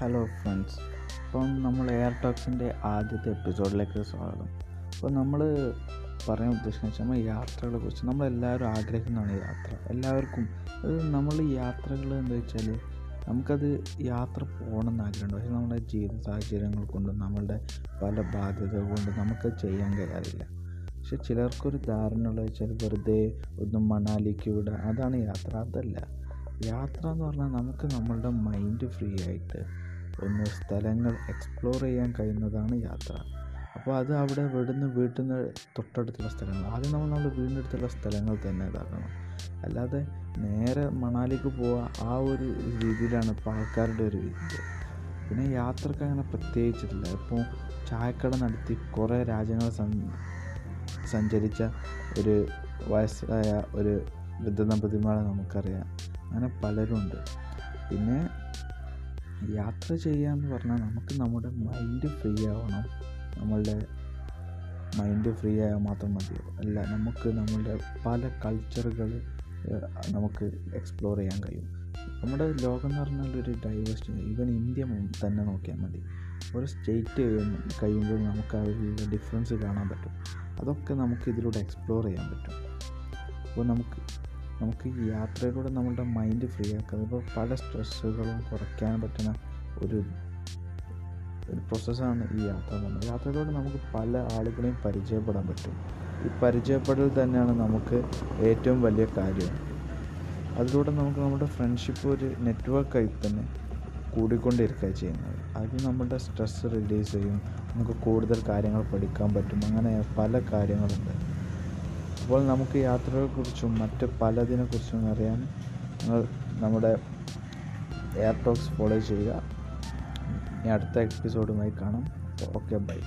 Hello friends അപ്പം നമ്മൾ air ടോക്സിന്റെ ആദ്യത്തെ എപ്പിസോഡിലേക്ക് സ്വാഗതം. അപ്പോൾ നമ്മൾ പറയാൻ ഉദ്ദേശിക്കുന്ന വെച്ചാൽ യാത്രകളെ കുറിച്ച് നമ്മളെല്ലാവരും ആഗ്രഹിക്കുന്നതാണ് യാത്ര. എല്ലാവർക്കും. അത് നമ്മൾ യാത്രകൾ എന്താ വെച്ചാൽ നമുക്കത് യാത്ര പോകണമെന്ന് ആഗ്രഹമുണ്ട്. പക്ഷേ നമ്മുടെ ജീവിത സാഹചര്യങ്ങൾ കൊണ്ടും നമ്മളുടെ പല ബാധ്യതകൾ കൊണ്ടും നമുക്ക് ചെയ്യാൻ കഴിയാറില്ല. പക്ഷെ ചിലർക്കൊരു ധാരണ ഉള്ളത് വെച്ചാൽ വെറുതെ ഒന്ന് മണാലിക്ക് വിടുക അതാണ് യാത്ര. അതല്ല. യാത്ര എന്ന് പറഞ്ഞാൽ നമുക്ക് നമ്മളുടെ മൈൻഡ് ഫ്രീ ആയിട്ട് ഒന്ന് സ്ഥലങ്ങൾ എക്സ്പ്ലോർ ചെയ്യാൻ കഴിയുന്നതാണ് യാത്ര. അപ്പോൾ അത് അവിടെ ഇവിടുന്ന് വീട്ടിൽ നിന്ന് തൊട്ടടുത്തുള്ള സ്ഥലങ്ങൾ. ആദ്യം നമ്മൾ നമ്മുടെ വീടിന്റെ അടുത്തുള്ള സ്ഥലങ്ങൾ തന്നെ ഇതാക്കണം. അല്ലാതെ നേരെ മണാലിക്ക് പോവുക ആ ഒരു രീതിയിലാണ് ഇപ്പോൾ ആൾക്കാരുടെ ഒരു രീതി പിന്നെ യാത്രയ്ക്ക് അങ്ങനെ പ്രത്യേകിച്ചിട്ടില്ല. ഇപ്പോൾ ചായക്കട നടത്തി കുറേ രാജ്യങ്ങൾ സഞ്ചരിച്ച ഒരു വയസ്സായ ഒരു വൃദ്ധ ദമ്പതിമാരെ നമുക്കറിയാം. അങ്ങനെ പലരുണ്ട്. പിന്നെ യാത്ര ചെയ്യാന്ന് പറഞ്ഞാൽ നമുക്ക് നമ്മുടെ മൈൻഡ് ഫ്രീ ആവണം. നമ്മളുടെ മൈൻഡ് ഫ്രീ ആയാൽ മാത്രം മതിയോ? അല്ല നമുക്ക് നമ്മളുടെ പല കൾച്ചറുകൾ നമുക്ക് എക്സ്പ്ലോർ ചെയ്യാൻ കഴിയും. നമ്മുടെ ലോകം എന്ന് പറഞ്ഞാൽ ഒരു ഡൈവേഴ്സിറ്റി ഈവൻ ഇന്ത്യ തന്നെ നോക്കിയാൽ മതി. ഒരു സ്റ്റേറ്റ് കഴിയുമ്പോൾ നമുക്ക് അതിലുള്ള ഡിഫറൻസ് കാണാൻ പറ്റും. അതൊക്കെ നമുക്ക് ഇതിലൂടെ എക്സ്പ്ലോർ ചെയ്യാൻ പറ്റും. അപ്പോൾ നമുക്ക് നമുക്ക് യാത്രയിലൂടെ നമ്മളുടെ മൈൻഡ് ഫ്രീ ആക്കാം. ഇപ്പോൾ പല സ്ട്രെസ്സുകളും കുറയ്ക്കാൻ പറ്റുന്ന ഒരു ഒരു പ്രോസസ്സാണ് ഈ യാത്ര എന്ന് യാത്രയിലൂടെ നമുക്ക് പല ആളുകളെയും പരിചയപ്പെടാൻ പറ്റും. ഈ പരിചയപ്പെടൽ തന്നെയാണ് നമുക്ക് ഏറ്റവും വലിയ കാര്യം. അതിലൂടെ നമുക്ക് നമ്മുടെ ഫ്രണ്ട്ഷിപ്പ് ഒരു നെറ്റ്വർക്കായി തന്നെ കൂടിക്കൊണ്ടിരിക്കുക ചെയ്യുന്നത്. അത് നമ്മുടെ സ്ട്രെസ് റിലീസ് ചെയ്യും. നമുക്ക് കൂടുതൽ കാര്യങ്ങൾ പഠിക്കാൻ പറ്റും. അങ്ങനെ പല കാര്യങ്ങളുണ്ട്. അപ്പോൾ നമുക്ക് യാത്രകളെക്കുറിച്ചും മറ്റ് പലതിനെക്കുറിച്ചും അറിയാൻ നിങ്ങൾ നമ്മുടെ എയർ ടോക്സ് ഫോളോ ചെയ്യുക. ഇനി അടുത്ത എപ്പിസോഡുമായി കാണാം. Okay bye.